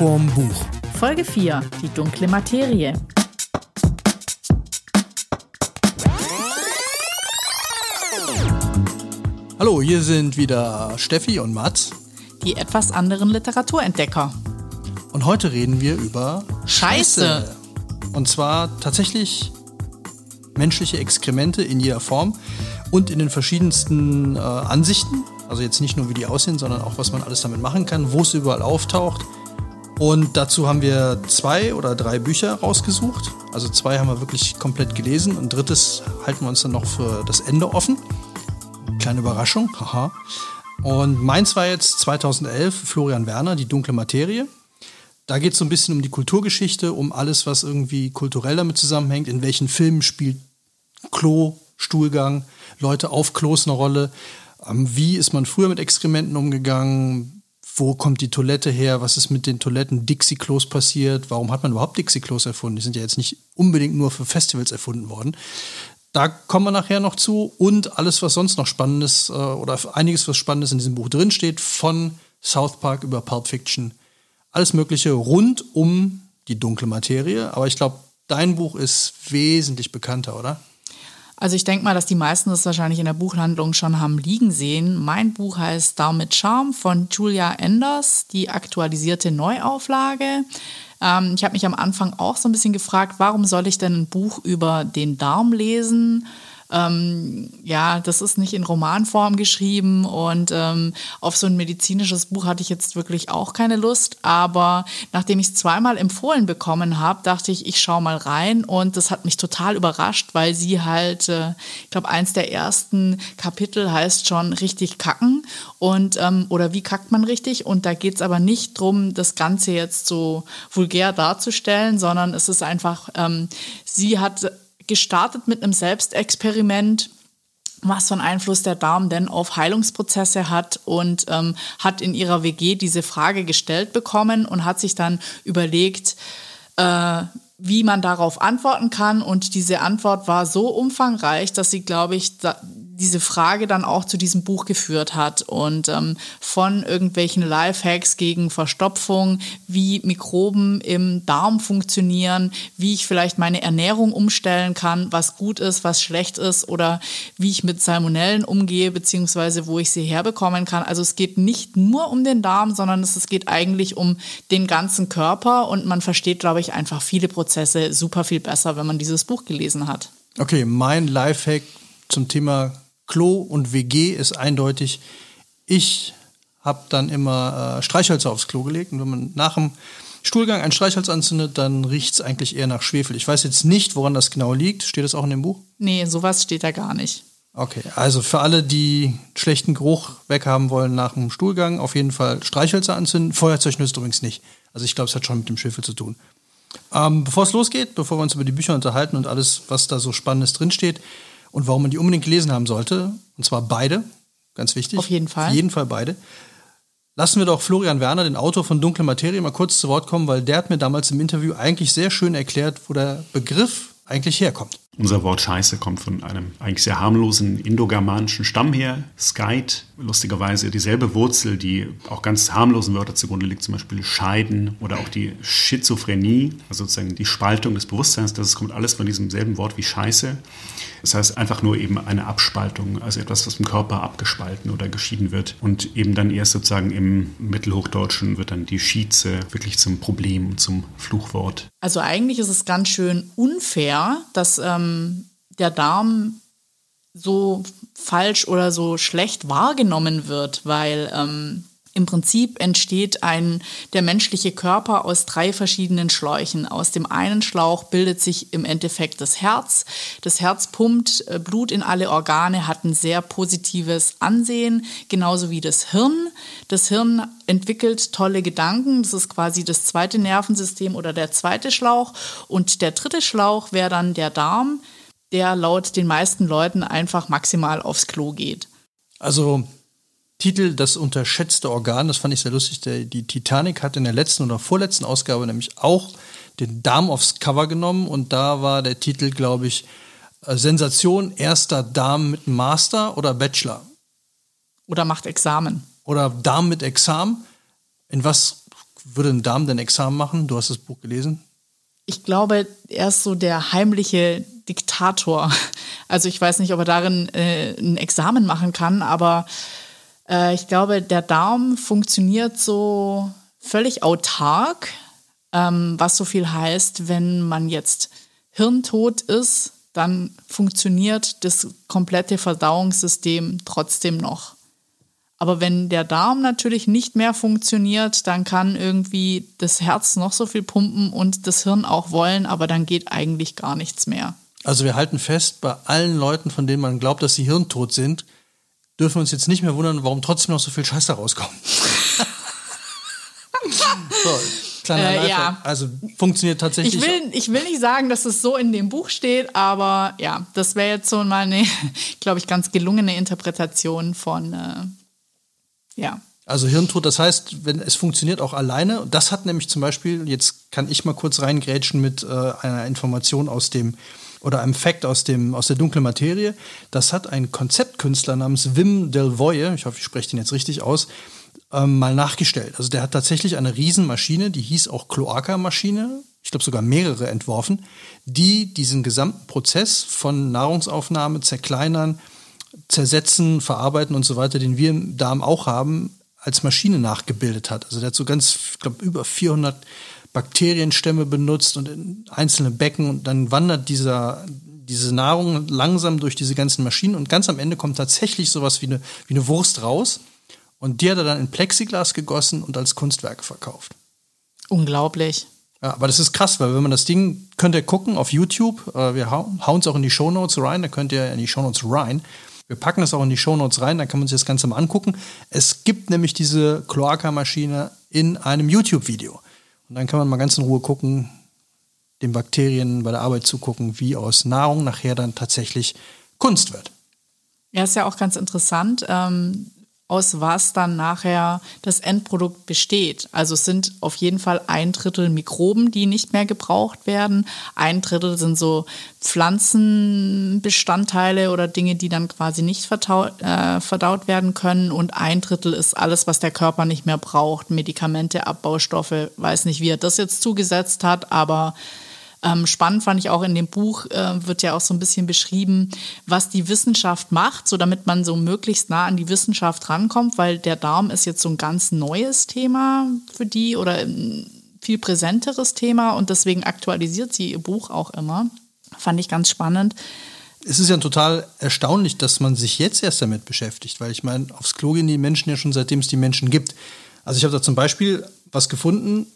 vorm Buch. Folge 4. Die dunkle Materie. Hallo, hier sind wieder Steffi und Mats. Die etwas anderen Literaturentdecker. Und heute reden wir über Scheiße. Und zwar tatsächlich menschliche Exkremente in jeder Form und in den verschiedensten äh, Ansichten. Also jetzt nicht nur, wie die aussehen, sondern auch, was man alles damit machen kann, wo es überall auftaucht. Und dazu haben wir zwei oder drei Bücher rausgesucht. Also zwei haben wir wirklich komplett gelesen. Und drittes halten wir uns dann noch für das Ende offen. Kleine Überraschung, haha. Und meins war jetzt 2011 Florian Werner, Die dunkle Materie. Da geht es so ein bisschen um die Kulturgeschichte, um alles, was irgendwie kulturell damit zusammenhängt. In welchen Filmen spielt Klo, Stuhlgang, Leute auf Klos eine Rolle? Ähm, wie ist man früher mit Exkrementen umgegangen? Wo kommt die Toilette her? Was ist mit den Toiletten Dixie-Klos passiert? Warum hat man überhaupt Dixie-Klos erfunden? Die sind ja jetzt nicht unbedingt nur für Festivals erfunden worden. Da kommen wir nachher noch zu und alles, was sonst noch Spannendes äh, oder einiges, was Spannendes in diesem Buch drinsteht, von South Park über Pulp Fiction. Alles Mögliche rund um die dunkle Materie. Aber ich glaube, dein Buch ist wesentlich bekannter, oder? Also ich denke mal, dass die meisten das wahrscheinlich in der Buchhandlung schon haben liegen sehen. Mein Buch heißt Darm mit Charme von Julia Enders, die aktualisierte Neuauflage. Ähm, ich habe mich am Anfang auch so ein bisschen gefragt, warum soll ich denn ein Buch über den Darm lesen? Ähm, ja, das ist nicht in Romanform geschrieben und ähm, auf so ein medizinisches Buch hatte ich jetzt wirklich auch keine Lust. Aber nachdem ich es zweimal empfohlen bekommen habe, dachte ich, ich schaue mal rein. Und das hat mich total überrascht, weil sie halt, äh, ich glaube, eins der ersten Kapitel heißt schon richtig kacken. Und ähm, oder wie kackt man richtig? Und da geht es aber nicht darum, das Ganze jetzt so vulgär darzustellen, sondern es ist einfach, ähm, sie hat gestartet mit einem Selbstexperiment, was für einen Einfluss der Darm denn auf Heilungsprozesse hat und ähm, hat in ihrer WG diese Frage gestellt bekommen und hat sich dann überlegt, äh, wie man darauf antworten kann. Und diese Antwort war so umfangreich, dass sie, glaube ich, diese Frage dann auch zu diesem Buch geführt hat und ähm, von irgendwelchen Lifehacks gegen Verstopfung, wie Mikroben im Darm funktionieren, wie ich vielleicht meine Ernährung umstellen kann, was gut ist, was schlecht ist oder wie ich mit Salmonellen umgehe, beziehungsweise wo ich sie herbekommen kann. Also es geht nicht nur um den Darm, sondern es geht eigentlich um den ganzen Körper und man versteht, glaube ich, einfach viele Prozesse super viel besser, wenn man dieses Buch gelesen hat. Okay, mein Lifehack zum Thema Klo und WG ist eindeutig, ich habe dann immer äh, Streichhölzer aufs Klo gelegt und wenn man nach dem Stuhlgang ein Streichholz anzündet, dann riecht es eigentlich eher nach Schwefel. Ich weiß jetzt nicht, woran das genau liegt. Steht das auch in dem Buch? Nee, sowas steht da gar nicht. Okay, also für alle, die schlechten Geruch weghaben wollen nach dem Stuhlgang, auf jeden Fall Streichhölzer anzünden. Feuerzeug nützt übrigens nicht. Also ich glaube, es hat schon mit dem Schwefel zu tun. Ähm, bevor es losgeht, bevor wir uns über die Bücher unterhalten und alles, was da so Spannendes drinsteht, und warum man die unbedingt gelesen haben sollte. Und zwar beide, ganz wichtig. Auf jeden Fall. Auf jeden Fall beide. Lassen wir doch Florian Werner, den Autor von Dunkle Materie, mal kurz zu Wort kommen, weil der hat mir damals im Interview eigentlich sehr schön erklärt, wo der Begriff eigentlich herkommt. Unser Wort Scheiße kommt von einem eigentlich sehr harmlosen indogermanischen Stamm her. Skeit, lustigerweise dieselbe Wurzel, die auch ganz harmlosen Wörter zugrunde liegt, zum Beispiel Scheiden oder auch die Schizophrenie, also sozusagen die Spaltung des Bewusstseins. Das kommt alles von diesem selben Wort wie Scheiße. Das heißt einfach nur eben eine Abspaltung, also etwas, was im Körper abgespalten oder geschieden wird. Und eben dann erst sozusagen im Mittelhochdeutschen wird dann die Schize wirklich zum Problem zum Fluchwort. Also eigentlich ist es ganz schön unfair, dass ähm, der Darm so falsch oder so schlecht wahrgenommen wird, weil ähm, im Prinzip entsteht ein, der menschliche Körper aus drei verschiedenen Schläuchen. Aus dem einen Schlauch bildet sich im Endeffekt das Herz. Das Herz pumpt äh, Blut in alle Organe, hat ein sehr positives Ansehen, genauso wie das Hirn. Das Hirn entwickelt tolle Gedanken. Das ist quasi das zweite Nervensystem oder der zweite Schlauch. Und der dritte Schlauch wäre dann der Darm, der laut den meisten Leuten einfach maximal aufs Klo geht. Also Titel Das unterschätzte Organ, das fand ich sehr lustig. Der, die Titanic hat in der letzten oder vorletzten Ausgabe nämlich auch den Darm aufs Cover genommen und da war der Titel, glaube ich, äh, Sensation erster Darm mit Master oder Bachelor. Oder macht Examen. Oder Darm mit Examen. In was würde ein Darm denn Examen machen? Du hast das Buch gelesen. Ich glaube, er ist so der heimliche Diktator. Also ich weiß nicht, ob er darin äh, ein Examen machen kann, aber äh, ich glaube, der Darm funktioniert so völlig autark, ähm, was so viel heißt, wenn man jetzt hirntot ist, dann funktioniert das komplette Verdauungssystem trotzdem noch. Aber wenn der Darm natürlich nicht mehr funktioniert, dann kann irgendwie das Herz noch so viel pumpen und das Hirn auch wollen, aber dann geht eigentlich gar nichts mehr. Also wir halten fest, bei allen Leuten, von denen man glaubt, dass sie hirntot sind, dürfen wir uns jetzt nicht mehr wundern, warum trotzdem noch so viel Scheiße rauskommt. so, kleiner Äh, ja. Also funktioniert tatsächlich. Ich will, ich will nicht sagen, dass es so in dem Buch steht, aber ja, das wäre jetzt so mal eine, glaube ich, ganz gelungene Interpretation von, äh, ja. Also Hirntod, das heißt, wenn es funktioniert auch alleine. Das hat nämlich zum Beispiel, jetzt kann ich mal kurz reingrätschen mit äh, einer Information aus dem oder einem Fact aus dem aus der dunklen Materie. Das hat ein Konzeptkünstler namens Wim Delvoye, ich hoffe, ich spreche den jetzt richtig aus, ähm, mal nachgestellt. Also der hat tatsächlich eine Riesenmaschine, die hieß auch Kloaka-Maschine, ich glaube sogar mehrere entworfen, die diesen gesamten Prozess von Nahrungsaufnahme, Zerkleinern, Zersetzen, Verarbeiten und so weiter, den wir im Darm auch haben, als Maschine nachgebildet hat. Also der hat so ganz, ich glaube, über 400 Bakterienstämme benutzt und in einzelne Becken und dann wandert dieser, diese Nahrung langsam durch diese ganzen Maschinen und ganz am Ende kommt tatsächlich sowas wie eine, wie eine Wurst raus und die hat er dann in Plexiglas gegossen und als Kunstwerk verkauft. Unglaublich. Ja, aber das ist krass, weil wenn man das Ding, könnt ihr gucken auf YouTube, äh, wir hauen es auch in die Shownotes rein, da könnt ihr in die Shownotes rein. Wir packen es auch in die Shownotes rein, da kann man sich das Ganze mal angucken. Es gibt nämlich diese Kloaka-Maschine in einem YouTube-Video. Und dann kann man mal ganz in Ruhe gucken, den Bakterien bei der Arbeit zugucken, wie aus Nahrung nachher dann tatsächlich Kunst wird. Ja, ist ja auch ganz interessant. Ähm, aus was dann nachher das Endprodukt besteht. Also es sind auf jeden Fall ein Drittel Mikroben, die nicht mehr gebraucht werden. Ein Drittel sind so Pflanzenbestandteile oder Dinge, die dann quasi nicht verdaut, äh, verdaut werden können. Und ein Drittel ist alles, was der Körper nicht mehr braucht. Medikamente, Abbaustoffe, weiß nicht, wie er das jetzt zugesetzt hat, aber ähm, spannend fand ich auch in dem Buch, äh, wird ja auch so ein bisschen beschrieben, was die Wissenschaft macht, so damit man so möglichst nah an die Wissenschaft rankommt, weil der Darm ist jetzt so ein ganz neues Thema für die oder ein viel präsenteres Thema und deswegen aktualisiert sie ihr Buch auch immer. Fand ich ganz spannend. Es ist ja total erstaunlich, dass man sich jetzt erst damit beschäftigt, weil ich meine, aufs Klo gehen die Menschen ja schon seitdem es die Menschen gibt. Also ich habe da zum Beispiel was gefunden,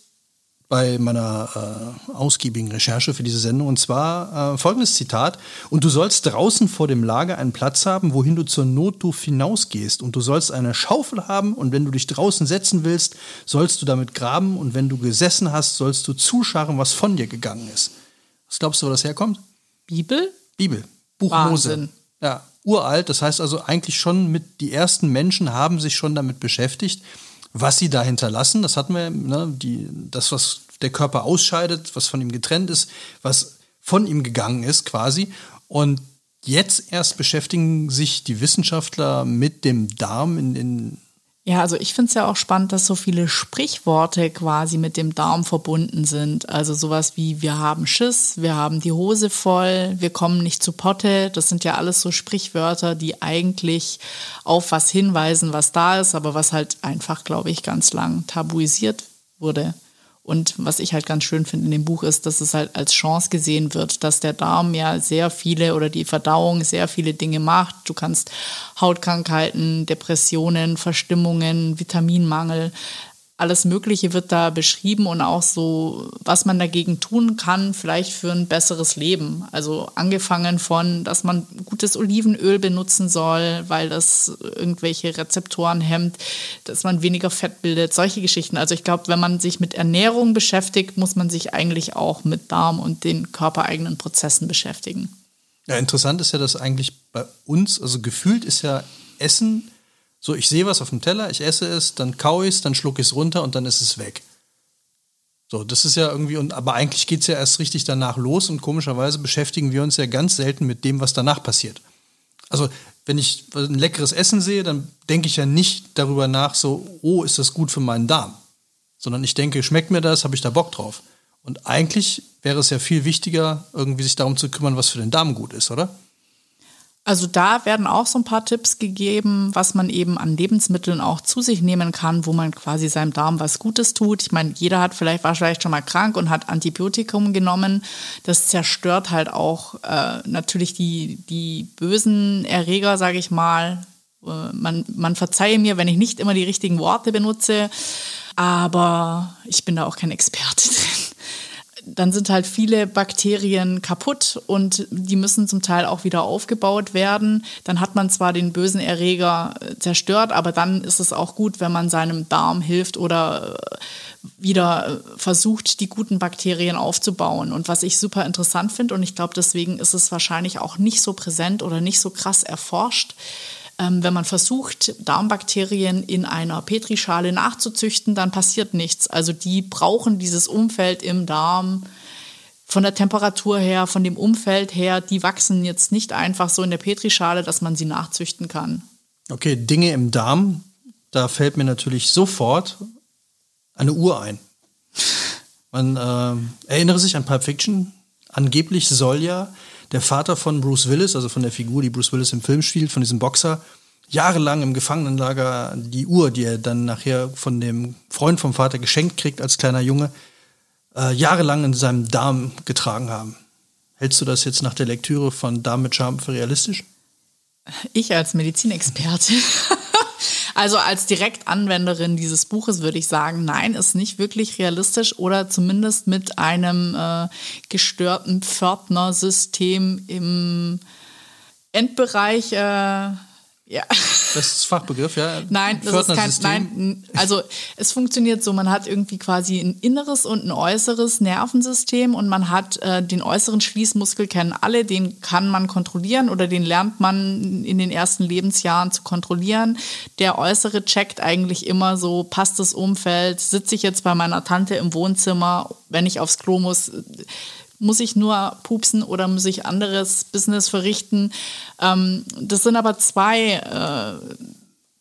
bei meiner äh, ausgiebigen Recherche für diese Sendung und zwar äh, folgendes Zitat und du sollst draußen vor dem Lager einen Platz haben, wohin du zur Notdurft hinausgehst und du sollst eine Schaufel haben und wenn du dich draußen setzen willst, sollst du damit graben und wenn du gesessen hast, sollst du zuscharren, was von dir gegangen ist. Was glaubst du, wo das herkommt? Bibel? Bibel, Buch Wahnsinn. Mose. Ja, uralt, das heißt also eigentlich schon mit die ersten Menschen haben sich schon damit beschäftigt was sie da hinterlassen, das hatten wir, ne, die, das, was der Körper ausscheidet, was von ihm getrennt ist, was von ihm gegangen ist quasi. Und jetzt erst beschäftigen sich die Wissenschaftler mit dem Darm in, in Ja, also ich finde es ja auch spannend, dass so viele Sprichworte quasi mit dem Darm verbunden sind. Also sowas wie wir haben Schiss, wir haben die Hose voll, wir kommen nicht zu Potte. Das sind ja alles so Sprichwörter, die eigentlich auf was hinweisen, was da ist, aber was halt einfach, glaube ich, ganz lang tabuisiert wurde. Und was ich halt ganz schön finde in dem Buch ist, dass es halt als Chance gesehen wird, dass der Darm ja sehr viele oder die Verdauung sehr viele Dinge macht. Du kannst Hautkrankheiten, Depressionen, Verstimmungen, Vitaminmangel, alles Mögliche wird da beschrieben und auch so, was man dagegen tun kann, vielleicht für ein besseres Leben. Also angefangen von, dass man gutes Olivenöl benutzen soll, weil das irgendwelche Rezeptoren hemmt, dass man weniger Fett bildet, solche Geschichten. Also ich glaube, wenn man sich mit Ernährung beschäftigt, muss man sich eigentlich auch mit Darm und den körpereigenen Prozessen beschäftigen. Ja, interessant ist ja, dass eigentlich bei uns, also gefühlt ist ja Essen so, ich sehe was auf dem Teller, ich esse es, dann kaue ich es, dann schlucke ich es runter und dann ist es weg. So, das ist ja irgendwie, und, aber eigentlich geht es ja erst richtig danach los und komischerweise beschäftigen wir uns ja ganz selten mit dem, was danach passiert. Also, wenn ich ein leckeres Essen sehe, dann denke ich ja nicht darüber nach, so, oh, ist das gut für meinen Darm. sondern ich denke, schmeckt mir das, habe ich da Bock drauf. Und eigentlich wäre es ja viel wichtiger, irgendwie sich darum zu kümmern, was für den Darm gut ist, oder? Also da werden auch so ein paar Tipps gegeben, was man eben an Lebensmitteln auch zu sich nehmen kann, wo man quasi seinem Darm was Gutes tut. Ich meine, jeder hat vielleicht war vielleicht schon mal krank und hat Antibiotikum genommen. Das zerstört halt auch äh, natürlich die die bösen Erreger, sage ich mal. Äh, man man verzeihe mir, wenn ich nicht immer die richtigen Worte benutze, aber ich bin da auch kein Experte drin dann sind halt viele Bakterien kaputt und die müssen zum Teil auch wieder aufgebaut werden. Dann hat man zwar den bösen Erreger äh, zerstört, aber dann ist es auch gut, wenn man seinem Darm hilft oder äh, wieder äh, versucht, die guten Bakterien aufzubauen. Und was ich super interessant finde, und ich glaube, deswegen ist es wahrscheinlich auch nicht so präsent oder nicht so krass erforscht, wenn man versucht, Darmbakterien in einer Petrischale nachzuzüchten, dann passiert nichts. Also die brauchen dieses Umfeld im Darm von der Temperatur her, von dem Umfeld her, die wachsen jetzt nicht einfach so in der Petrischale, dass man sie nachzüchten kann. Okay, Dinge im Darm, da fällt mir natürlich sofort eine Uhr ein. Man äh, erinnere sich an Pulp Fiction. Angeblich soll ja der Vater von Bruce Willis, also von der Figur, die Bruce Willis im Film spielt, von diesem Boxer, jahrelang im Gefangenenlager die Uhr, die er dann nachher von dem Freund vom Vater geschenkt kriegt als kleiner Junge, äh, jahrelang in seinem Darm getragen haben. Hältst du das jetzt nach der Lektüre von Darm mit Charme für realistisch? Ich als Medizinexperte Also als Direktanwenderin dieses Buches würde ich sagen, nein, ist nicht wirklich realistisch oder zumindest mit einem äh, gestörten Pförtnersystem im Endbereich. Äh, ja. Das ist Fachbegriff, ja. Nein, das ist kein, nein, also es funktioniert so, man hat irgendwie quasi ein inneres und ein äußeres Nervensystem und man hat äh, den äußeren Schließmuskel kennen alle, den kann man kontrollieren oder den lernt man in den ersten Lebensjahren zu kontrollieren. Der äußere checkt eigentlich immer so, passt das Umfeld, sitze ich jetzt bei meiner Tante im Wohnzimmer, wenn ich aufs Klo muss, muss ich nur pupsen oder muss ich anderes Business verrichten? Ähm, das sind aber zwei äh,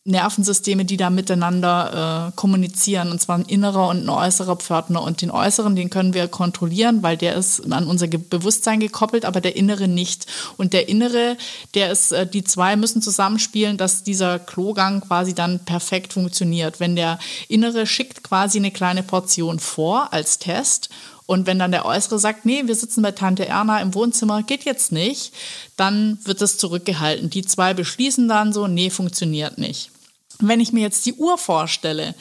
Nervensysteme, die da miteinander äh, kommunizieren, und zwar ein innerer und ein äußerer Pförtner. Und den äußeren, den können wir kontrollieren, weil der ist an unser Bewusstsein gekoppelt, aber der innere nicht. Und der innere, der ist, äh, die zwei müssen zusammenspielen, dass dieser Klogang quasi dann perfekt funktioniert. Wenn der innere schickt quasi eine kleine Portion vor als Test und wenn dann der Äußere sagt, nee, wir sitzen bei Tante Erna im Wohnzimmer, geht jetzt nicht, dann wird es zurückgehalten. Die zwei beschließen dann so, nee, funktioniert nicht. Wenn ich mir jetzt die Uhr vorstelle,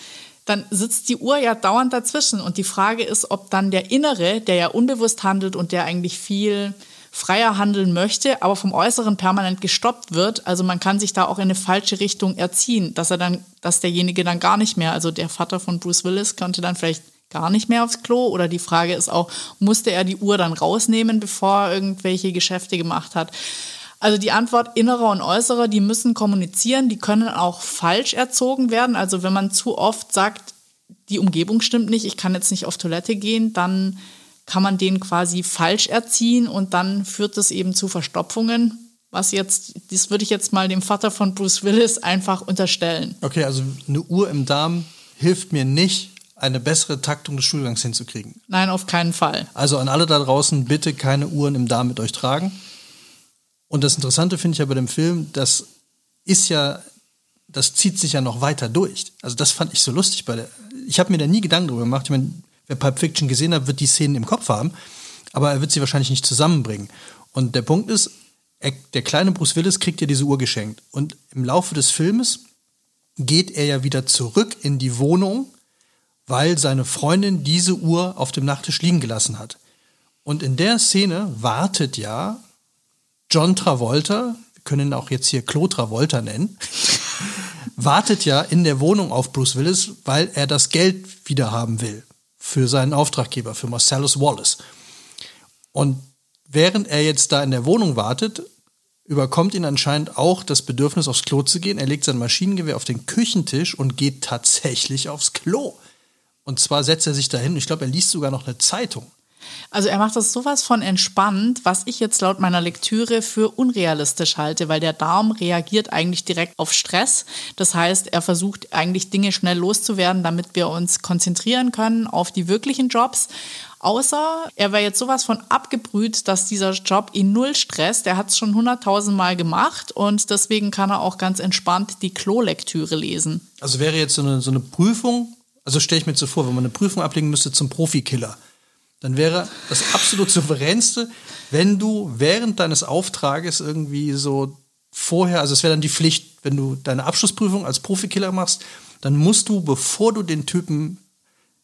dann sitzt die Uhr ja dauernd dazwischen. Und die Frage ist, ob dann der Innere, der ja unbewusst handelt und der eigentlich viel freier handeln möchte, aber vom Äußeren permanent gestoppt wird. Also man kann sich da auch in eine falsche Richtung erziehen, dass er dann, dass derjenige dann gar nicht mehr, also der Vater von Bruce Willis könnte dann vielleicht gar nicht mehr aufs Klo? Oder die Frage ist auch, musste er die Uhr dann rausnehmen, bevor er irgendwelche Geschäfte gemacht hat? Also die Antwort innerer und äußerer, die müssen kommunizieren, die können auch falsch erzogen werden. Also wenn man zu oft sagt, die Umgebung stimmt nicht, ich kann jetzt nicht auf Toilette gehen, dann kann man den quasi falsch erziehen und dann führt das eben zu Verstopfungen. Was jetzt, das würde ich jetzt mal dem Vater von Bruce Willis einfach unterstellen. Okay, also eine Uhr im Darm hilft mir nicht, eine bessere Taktung des Schulgangs hinzukriegen. Nein, auf keinen Fall. Also an alle da draußen, bitte keine Uhren im Darm mit euch tragen. Und das Interessante finde ich ja bei dem Film, das ist ja, das zieht sich ja noch weiter durch. Also das fand ich so lustig bei der. Ich habe mir da nie Gedanken drüber gemacht. Ich meine, wer Pulp Fiction gesehen hat, wird die Szenen im Kopf haben, aber er wird sie wahrscheinlich nicht zusammenbringen. Und der Punkt ist, er, der kleine Bruce Willis kriegt ja diese Uhr geschenkt. Und im Laufe des Filmes geht er ja wieder zurück in die Wohnung, weil seine Freundin diese Uhr auf dem Nachttisch liegen gelassen hat. Und in der Szene wartet ja John Travolta, wir können ihn auch jetzt hier Claude Travolta nennen, wartet ja in der Wohnung auf Bruce Willis, weil er das Geld wieder haben will für seinen Auftraggeber, für Marcellus Wallace. Und während er jetzt da in der Wohnung wartet, überkommt ihn anscheinend auch das Bedürfnis, aufs Klo zu gehen. Er legt sein Maschinengewehr auf den Küchentisch und geht tatsächlich aufs Klo. Und zwar setzt er sich dahin, ich glaube, er liest sogar noch eine Zeitung. Also er macht das sowas von entspannt, was ich jetzt laut meiner Lektüre für unrealistisch halte, weil der Darm reagiert eigentlich direkt auf Stress. Das heißt, er versucht eigentlich Dinge schnell loszuwerden, damit wir uns konzentrieren können auf die wirklichen Jobs. Außer er wäre jetzt sowas von abgebrüht, dass dieser Job ihn null stresst. Er hat es schon hunderttausend Mal gemacht und deswegen kann er auch ganz entspannt die Klolektüre lesen. Also wäre jetzt so eine, so eine Prüfung, also stelle ich mir so vor, wenn man eine Prüfung ablegen müsste zum Profikiller dann wäre das absolut souveränste, wenn du während deines Auftrages irgendwie so vorher, also es wäre dann die Pflicht, wenn du deine Abschlussprüfung als Profikiller machst, dann musst du, bevor du den Typen,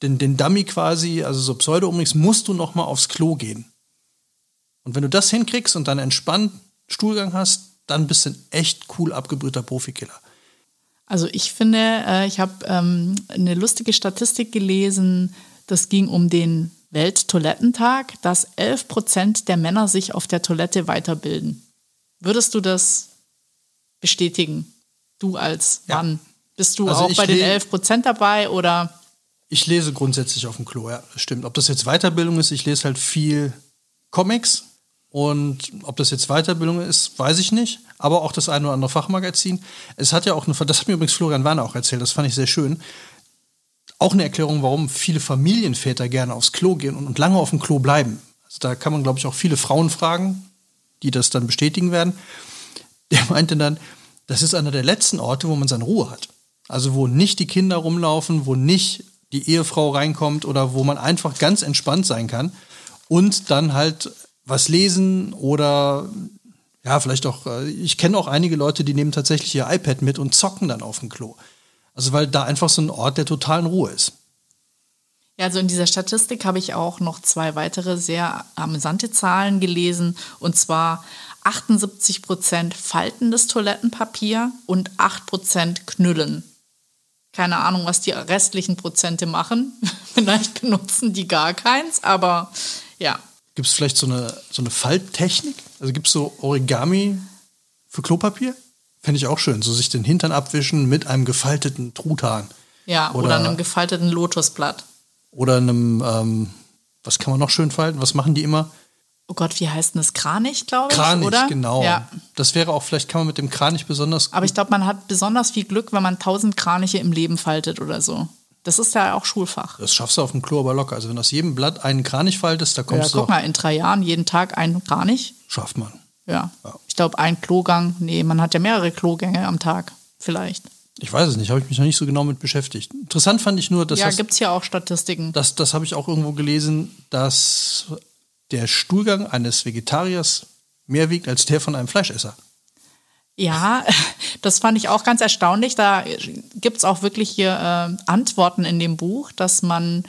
den, den Dummy quasi, also so Pseudo umbringst, musst du noch mal aufs Klo gehen. Und wenn du das hinkriegst und dann entspannt Stuhlgang hast, dann bist du ein echt cool abgebrühter Profikiller. Also ich finde, äh, ich habe ähm, eine lustige Statistik gelesen, das ging um den Welttoilettentag, dass 11 Prozent der Männer sich auf der Toilette weiterbilden. Würdest du das bestätigen? Du als Mann. Ja. Bist du also auch bei den 11 Prozent dabei oder? Ich lese grundsätzlich auf dem Klo, ja, stimmt. Ob das jetzt Weiterbildung ist, ich lese halt viel Comics und ob das jetzt Weiterbildung ist, weiß ich nicht. Aber auch das eine oder andere Fachmagazin. Es hat ja auch eine, das hat mir übrigens Florian Werner auch erzählt, das fand ich sehr schön auch eine Erklärung, warum viele Familienväter gerne aufs Klo gehen und, und lange auf dem Klo bleiben. Also da kann man, glaube ich, auch viele Frauen fragen, die das dann bestätigen werden. Der meinte dann, das ist einer der letzten Orte, wo man seine Ruhe hat. Also wo nicht die Kinder rumlaufen, wo nicht die Ehefrau reinkommt oder wo man einfach ganz entspannt sein kann und dann halt was lesen oder ja, vielleicht auch, äh, ich kenne auch einige Leute, die nehmen tatsächlich ihr iPad mit und zocken dann auf dem Klo. Also weil da einfach so ein Ort der totalen Ruhe ist. Ja, also in dieser Statistik habe ich auch noch zwei weitere sehr amüsante Zahlen gelesen. Und zwar 78 Prozent faltendes Toilettenpapier und 8 Prozent Knüllen. Keine Ahnung, was die restlichen Prozente machen. vielleicht benutzen die gar keins, aber ja. Gibt es vielleicht so eine, so eine Falttechnik? Also gibt es so Origami für Klopapier? Fände ich auch schön, so sich den Hintern abwischen mit einem gefalteten Truthahn. Ja, oder, oder einem gefalteten Lotusblatt. Oder einem, ähm, was kann man noch schön falten? Was machen die immer? Oh Gott, wie heißt denn das? Kranich, glaube ich, Kranich, oder? genau. Ja. Das wäre auch, vielleicht kann man mit dem Kranich besonders Aber ich glaube, man hat besonders viel Glück, wenn man tausend Kraniche im Leben faltet oder so. Das ist ja auch Schulfach. Das schaffst du auf dem Klo aber locker. Also wenn aus jedem Blatt einen Kranich faltest, da kommst ja, du. Guck mal, in drei Jahren jeden Tag einen Kranich. Schafft man. Ja. ja. Ich glaube, ein Klogang, nee, man hat ja mehrere Klogänge am Tag, vielleicht. Ich weiß es nicht, habe ich mich noch nicht so genau mit beschäftigt. Interessant fand ich nur, dass. Ja, gibt es ja auch Statistiken. Das, das habe ich auch irgendwo gelesen, dass der Stuhlgang eines Vegetariers mehr wiegt als der von einem Fleischesser. Ja, das fand ich auch ganz erstaunlich. Da gibt es auch wirklich hier äh, Antworten in dem Buch, dass man,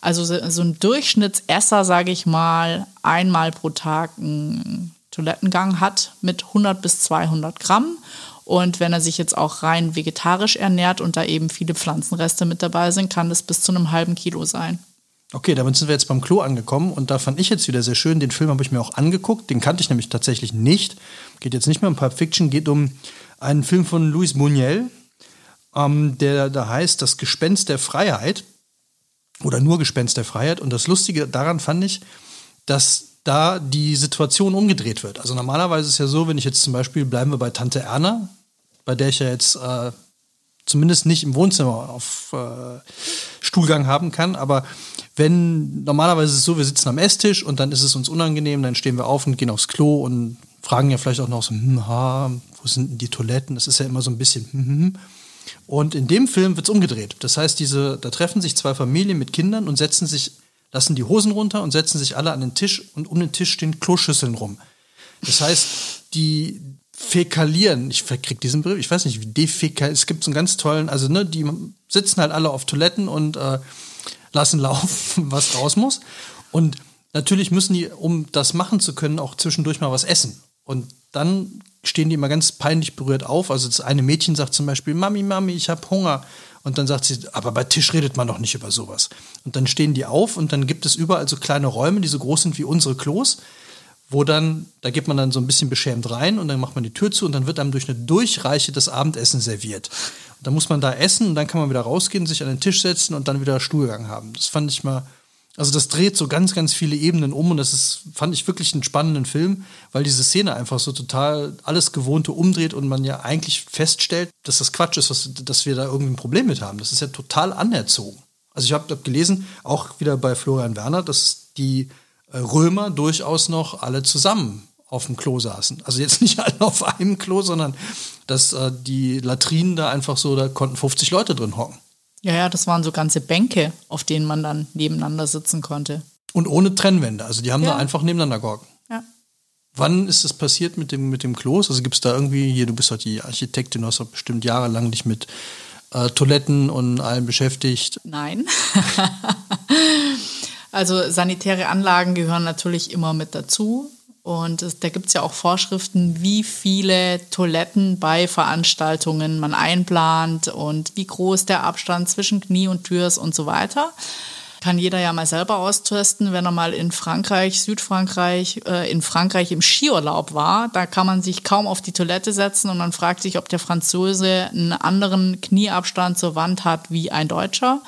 also so, ein Durchschnittsesser, sage ich mal, einmal pro Tag ein Toilettengang hat mit 100 bis 200 Gramm. Und wenn er sich jetzt auch rein vegetarisch ernährt und da eben viele Pflanzenreste mit dabei sind, kann das bis zu einem halben Kilo sein. Okay, damit sind wir jetzt beim Klo angekommen und da fand ich jetzt wieder sehr schön, den Film habe ich mir auch angeguckt, den kannte ich nämlich tatsächlich nicht. Geht jetzt nicht mehr um Pulp Fiction, geht um einen Film von Luis Buñuel, ähm, der da heißt Das Gespenst der Freiheit oder nur Gespenst der Freiheit. Und das Lustige daran fand ich, dass da die Situation umgedreht wird. Also normalerweise ist es ja so, wenn ich jetzt zum Beispiel, bleiben wir bei Tante Erna, bei der ich ja jetzt äh, zumindest nicht im Wohnzimmer auf äh, Stuhlgang haben kann, aber wenn normalerweise ist es so, wir sitzen am Esstisch und dann ist es uns unangenehm, dann stehen wir auf und gehen aufs Klo und fragen ja vielleicht auch noch so, hm, ha, wo sind denn die Toiletten? Das ist ja immer so ein bisschen. Hm, hm, hm. Und in dem Film wird es umgedreht. Das heißt, diese, da treffen sich zwei Familien mit Kindern und setzen sich lassen die Hosen runter und setzen sich alle an den Tisch und um den Tisch stehen Kloschüsseln rum. Das heißt, die fäkalieren, ich krieg diesen Brief, ich weiß nicht, wie defäkal, es gibt so einen ganz tollen, also ne, die sitzen halt alle auf Toiletten und äh, lassen laufen, was raus muss. Und natürlich müssen die, um das machen zu können, auch zwischendurch mal was essen. Und dann stehen die immer ganz peinlich berührt auf. Also das eine Mädchen sagt zum Beispiel, Mami, Mami, ich habe Hunger. Und dann sagt sie, aber bei Tisch redet man doch nicht über sowas. Und dann stehen die auf und dann gibt es überall so kleine Räume, die so groß sind wie unsere Klos, wo dann, da geht man dann so ein bisschen beschämt rein und dann macht man die Tür zu und dann wird einem durch eine Durchreiche das Abendessen serviert. Und dann muss man da essen und dann kann man wieder rausgehen, sich an den Tisch setzen und dann wieder Stuhlgang haben. Das fand ich mal Also das dreht so ganz, ganz viele Ebenen um und das ist, fand ich wirklich einen spannenden Film, weil diese Szene einfach so total alles Gewohnte umdreht und man ja eigentlich feststellt, dass das Quatsch ist, dass, dass wir da irgendwie ein Problem mit haben. Das ist ja total anerzogen. Also ich habe hab gelesen, auch wieder bei Florian Werner, dass die äh, Römer durchaus noch alle zusammen auf dem Klo saßen. Also jetzt nicht alle auf einem Klo, sondern dass äh, die Latrinen da einfach so, da konnten 50 Leute drin hocken. Ja, ja, das waren so ganze Bänke, auf denen man dann nebeneinander sitzen konnte. Und ohne Trennwände. Also die haben ja. da einfach nebeneinander gehockt. Ja. Wann ist das passiert mit dem, mit dem Klos? Also gibt es da irgendwie, hier, du bist halt die Architektin, du hast doch bestimmt jahrelang dich mit äh, Toiletten und allem beschäftigt. Nein. also sanitäre Anlagen gehören natürlich immer mit dazu. Und es, da gibt es ja auch Vorschriften, wie viele Toiletten bei Veranstaltungen man einplant und wie groß der Abstand zwischen Knie und Tür ist und so weiter. Kann jeder ja mal selber austesten, wenn er mal in Frankreich, Südfrankreich, äh, in Frankreich im Skiurlaub war. Da kann man sich kaum auf die Toilette setzen und man fragt sich, ob der Franzose einen anderen Knieabstand zur Wand hat wie ein Deutscher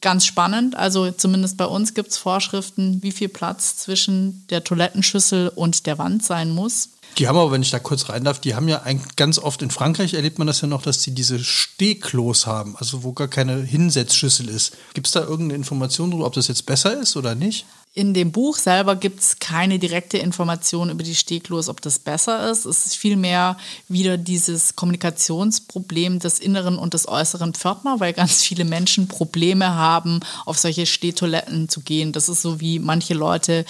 ganz spannend. Also zumindest bei uns gibt es Vorschriften, wie viel Platz zwischen der Toilettenschüssel und der Wand sein muss. Die haben aber, wenn ich da kurz rein darf, die haben ja eigentlich ganz oft in Frankreich erlebt man das ja noch, dass sie diese Stehklos haben, also wo gar keine Hinsetzschüssel ist. Gibt es da irgendeine Information darüber, ob das jetzt besser ist oder nicht? In dem Buch selber gibt es keine direkte Information über die Steglos, ob das besser ist. Es ist vielmehr wieder dieses Kommunikationsproblem des inneren und des äußeren Pförtner, weil ganz viele Menschen Probleme haben, auf solche Stehtoiletten zu gehen. Das ist so wie manche Leute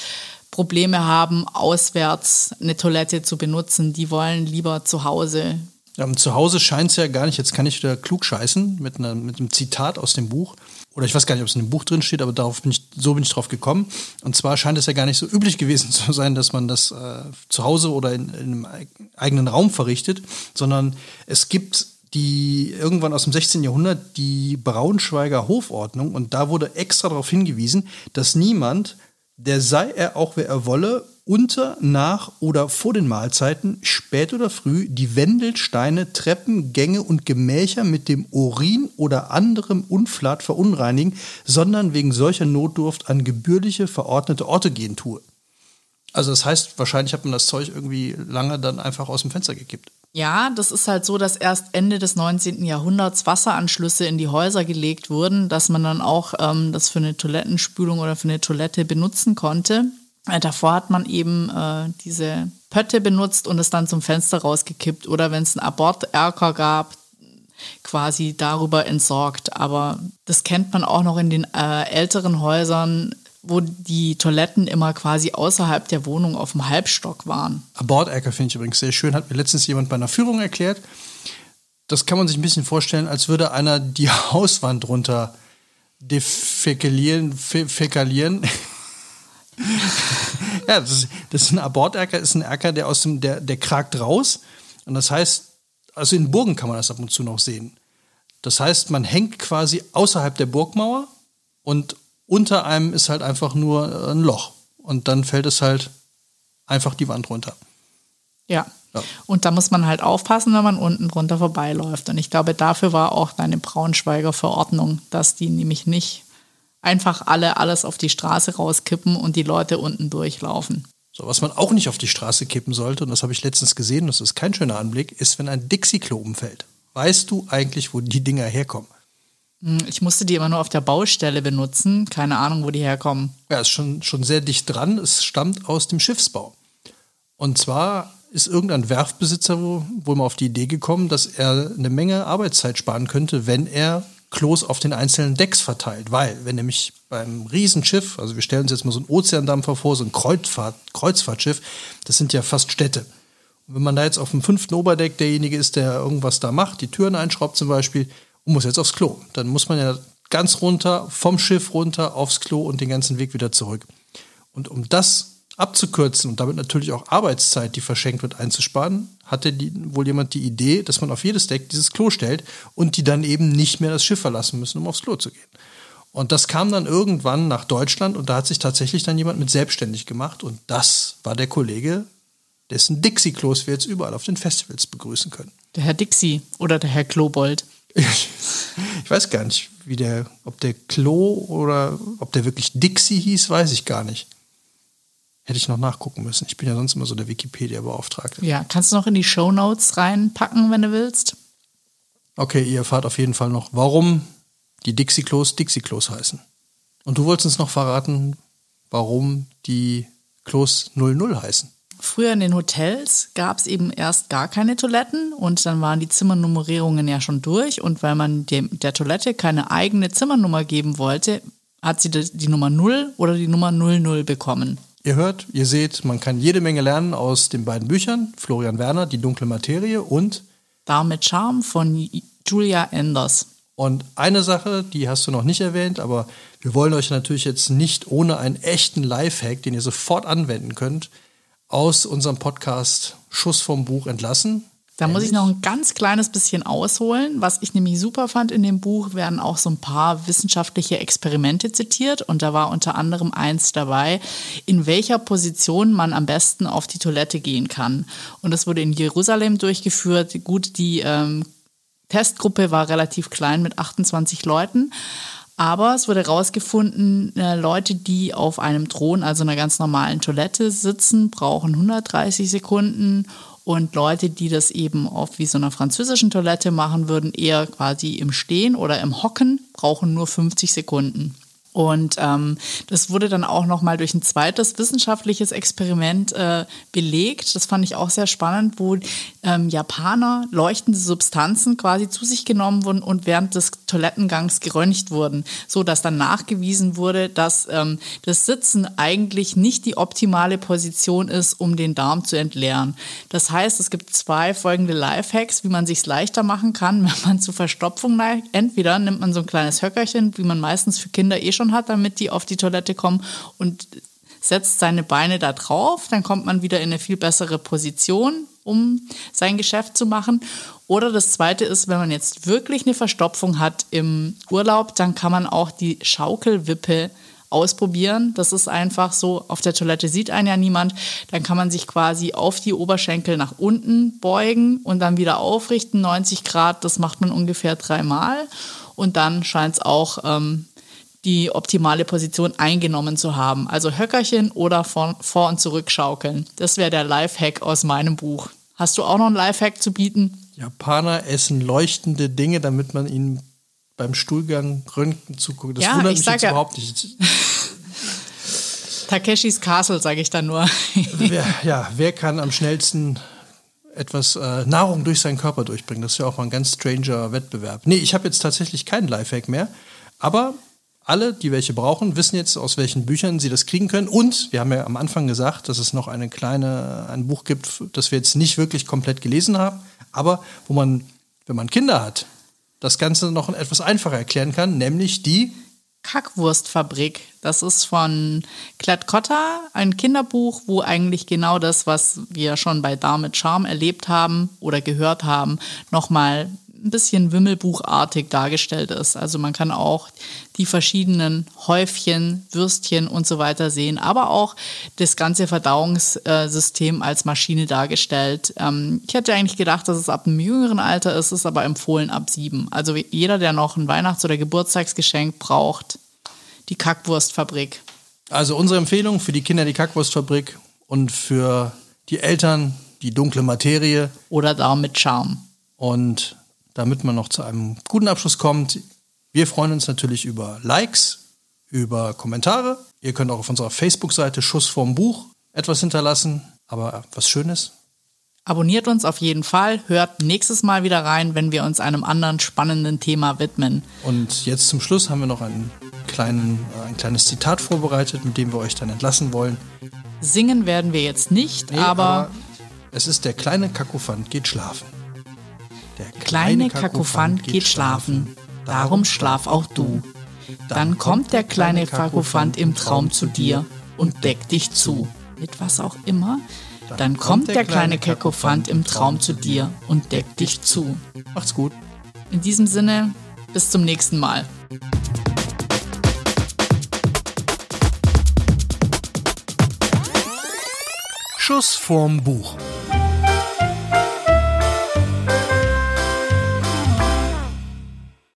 Probleme haben, auswärts eine Toilette zu benutzen. Die wollen lieber zu Hause. Ja, zu Hause scheint es ja gar nicht, jetzt kann ich wieder klug scheißen mit, einer, mit einem Zitat aus dem Buch oder ich weiß gar nicht, ob es in dem Buch drin steht, aber darauf bin ich, so bin ich drauf gekommen. Und zwar scheint es ja gar nicht so üblich gewesen zu sein, dass man das äh, zu Hause oder in, in, einem eigenen Raum verrichtet, sondern es gibt die irgendwann aus dem 16. Jahrhundert die Braunschweiger Hofordnung und da wurde extra darauf hingewiesen, dass niemand, der sei er auch wer er wolle, unter, nach oder vor den Mahlzeiten, spät oder früh, die Wendelsteine, Treppen, Gänge und Gemächer mit dem Urin oder anderem Unflat verunreinigen, sondern wegen solcher Notdurft an gebührliche verordnete Orte gehen tue. Also das heißt, wahrscheinlich hat man das Zeug irgendwie lange dann einfach aus dem Fenster gekippt. Ja, das ist halt so, dass erst Ende des 19. Jahrhunderts Wasseranschlüsse in die Häuser gelegt wurden, dass man dann auch ähm, das für eine Toilettenspülung oder für eine Toilette benutzen konnte. Äh, davor hat man eben äh, diese Pötte benutzt und es dann zum Fenster rausgekippt oder wenn es einen Aborterker gab, quasi darüber entsorgt. Aber das kennt man auch noch in den äh, älteren Häusern, wo die Toiletten immer quasi außerhalb der Wohnung auf dem Halbstock waren. Aborterker finde ich übrigens sehr schön, hat mir letztens jemand bei einer Führung erklärt. Das kann man sich ein bisschen vorstellen, als würde einer die Hauswand runter defekalieren, fäkalieren. ja, das ist, das ist ein Aborterker, ist ein Erker, der aus dem, der, der kragt raus. Und das heißt, also in Burgen kann man das ab und zu noch sehen. Das heißt, man hängt quasi außerhalb der Burgmauer und unter einem ist halt einfach nur ein Loch. Und dann fällt es halt einfach die Wand runter. Ja. ja. Und da muss man halt aufpassen, wenn man unten drunter vorbeiläuft. Und ich glaube, dafür war auch deine Braunschweiger Verordnung, dass die nämlich nicht einfach alle alles auf die Straße rauskippen und die Leute unten durchlaufen. So, was man auch nicht auf die Straße kippen sollte, und das habe ich letztens gesehen, das ist kein schöner Anblick, ist, wenn ein Dixie-Klo umfällt. Weißt du eigentlich, wo die Dinger herkommen? Hm, ich musste die immer nur auf der Baustelle benutzen. Keine Ahnung, wo die herkommen. Ja, ist schon, schon sehr dicht dran. Es stammt aus dem Schiffsbau. Und zwar ist irgendein Werftbesitzer wohl mal auf die Idee gekommen, dass er eine Menge Arbeitszeit sparen könnte, wenn er Klos auf den einzelnen Decks verteilt. Weil, wenn nämlich beim Riesenschiff, also wir stellen uns jetzt mal so ein Ozeandampfer vor, so ein Kreuzfahrt, Kreuzfahrtschiff, das sind ja fast Städte. Und wenn man da jetzt auf dem fünften Oberdeck derjenige ist, der irgendwas da macht, die Türen einschraubt zum Beispiel, und muss jetzt aufs Klo, dann muss man ja ganz runter, vom Schiff runter, aufs Klo und den ganzen Weg wieder zurück. Und um das abzukürzen und damit natürlich auch Arbeitszeit, die verschenkt wird, einzusparen, hatte die, wohl jemand die Idee, dass man auf jedes Deck dieses Klo stellt und die dann eben nicht mehr das Schiff verlassen müssen, um aufs Klo zu gehen. Und das kam dann irgendwann nach Deutschland und da hat sich tatsächlich dann jemand mit selbstständig gemacht und das war der Kollege, dessen Dixie-Klos wir jetzt überall auf den Festivals begrüßen können. Der Herr Dixie oder der Herr Klobold. Ich weiß gar nicht, wie der, ob der Klo oder ob der wirklich Dixie hieß, weiß ich gar nicht. Hätte ich noch nachgucken müssen. Ich bin ja sonst immer so der Wikipedia-Beauftragte. Ja, kannst du noch in die Show Notes reinpacken, wenn du willst. Okay, ihr erfahrt auf jeden Fall noch, warum die Dixie-Klos Dixie-Klos heißen. Und du wolltest uns noch verraten, warum die Klos 00 heißen. Früher in den Hotels gab es eben erst gar keine Toiletten und dann waren die Zimmernummerierungen ja schon durch und weil man dem, der Toilette keine eigene Zimmernummer geben wollte, hat sie die, die Nummer 0 oder die Nummer 00 bekommen. Ihr hört, ihr seht, man kann jede Menge lernen aus den beiden Büchern. Florian Werner, Die dunkle Materie und Damit Charme von Julia Enders. Und eine Sache, die hast du noch nicht erwähnt, aber wir wollen euch natürlich jetzt nicht ohne einen echten Lifehack, den ihr sofort anwenden könnt, aus unserem Podcast Schuss vom Buch entlassen. Da muss ich noch ein ganz kleines bisschen ausholen. Was ich nämlich super fand in dem Buch, werden auch so ein paar wissenschaftliche Experimente zitiert. Und da war unter anderem eins dabei, in welcher Position man am besten auf die Toilette gehen kann. Und das wurde in Jerusalem durchgeführt. Gut, die ähm, Testgruppe war relativ klein mit 28 Leuten. Aber es wurde herausgefunden, äh, Leute, die auf einem Thron, also einer ganz normalen Toilette sitzen, brauchen 130 Sekunden und Leute, die das eben auf wie so einer französischen Toilette machen würden, eher quasi im Stehen oder im Hocken, brauchen nur 50 Sekunden. Und ähm, das wurde dann auch noch mal durch ein zweites wissenschaftliches Experiment äh, belegt. Das fand ich auch sehr spannend, wo ähm, Japaner leuchtende Substanzen quasi zu sich genommen wurden und während des Toilettengangs geröntgt wurden, so dass dann nachgewiesen wurde, dass ähm, das Sitzen eigentlich nicht die optimale Position ist, um den Darm zu entleeren. Das heißt, es gibt zwei folgende Lifehacks, wie man sich leichter machen kann, wenn man zu Verstopfung neigt. Entweder nimmt man so ein kleines Höckerchen, wie man meistens für Kinder eh schon schon hat, damit die auf die Toilette kommen und setzt seine Beine da drauf, dann kommt man wieder in eine viel bessere Position, um sein Geschäft zu machen. Oder das zweite ist, wenn man jetzt wirklich eine Verstopfung hat im Urlaub, dann kann man auch die Schaukelwippe ausprobieren. Das ist einfach so, auf der Toilette sieht einen ja niemand. Dann kann man sich quasi auf die Oberschenkel nach unten beugen und dann wieder aufrichten, 90 Grad. Das macht man ungefähr dreimal. Und dann scheint es auch ähm, die optimale Position eingenommen zu haben. Also Höckerchen oder vor, vor und zurück schaukeln. Das wäre der Lifehack aus meinem Buch. Hast du auch noch einen Lifehack zu bieten? Japaner essen leuchtende Dinge, damit man ihnen beim Stuhlgang Röntgen zuguckt. Das Ja, wundert ich mich jetzt ja. überhaupt nicht. Takeshis Castle, sage ich dann nur. Wer, ja, wer kann am schnellsten etwas äh, Nahrung durch seinen Körper durchbringen? Das ist ja auch mal ein ganz stranger Wettbewerb. Nee, ich habe jetzt tatsächlich keinen Lifehack mehr. Aber alle, die welche brauchen, wissen jetzt, aus welchen Büchern sie das kriegen können. Und wir haben ja am Anfang gesagt, dass es noch eine kleine, ein Buch gibt, das wir jetzt nicht wirklich komplett gelesen haben, aber wo man, wenn man Kinder hat, das Ganze noch etwas einfacher erklären kann, nämlich die Kackwurstfabrik. Das ist von Klett Cotta, ein Kinderbuch, wo eigentlich genau das, was wir schon bei Dame Charm erlebt haben oder gehört haben, nochmal ein bisschen Wimmelbuchartig dargestellt ist. Also man kann auch die verschiedenen Häufchen, Würstchen und so weiter sehen, aber auch das ganze Verdauungssystem als Maschine dargestellt. Ähm, Ich hätte eigentlich gedacht, dass es ab einem jüngeren Alter ist, ist aber empfohlen ab sieben. Also jeder, der noch ein Weihnachts- oder Geburtstagsgeschenk braucht, die Kackwurstfabrik. Also unsere Empfehlung für die Kinder die Kackwurstfabrik und für die Eltern die dunkle Materie. Oder da mit Charme. Und damit man noch zu einem guten Abschluss kommt, wir freuen uns natürlich über Likes, über Kommentare. Ihr könnt auch auf unserer Facebook-Seite Schuss vorm Buch etwas hinterlassen. Aber was Schönes. Abonniert uns auf jeden Fall, hört nächstes Mal wieder rein, wenn wir uns einem anderen spannenden Thema widmen. Und jetzt zum Schluss haben wir noch einen kleinen, äh, ein kleines Zitat vorbereitet, mit dem wir euch dann entlassen wollen. Singen werden wir jetzt nicht, Nee, aber, es ist der kleine Kakophant geht schlafen. Der kleine Kakophant geht schlafen, darum schlaf auch du. Dann kommt der kleine Kakophant im Traum zu dir und deckt dich zu. Mit was auch immer. Dann kommt der kleine Kakophant im Traum zu dir und deckt dich zu. Macht's gut. In diesem Sinne, bis zum nächsten Mal. Schuss vorm Buch.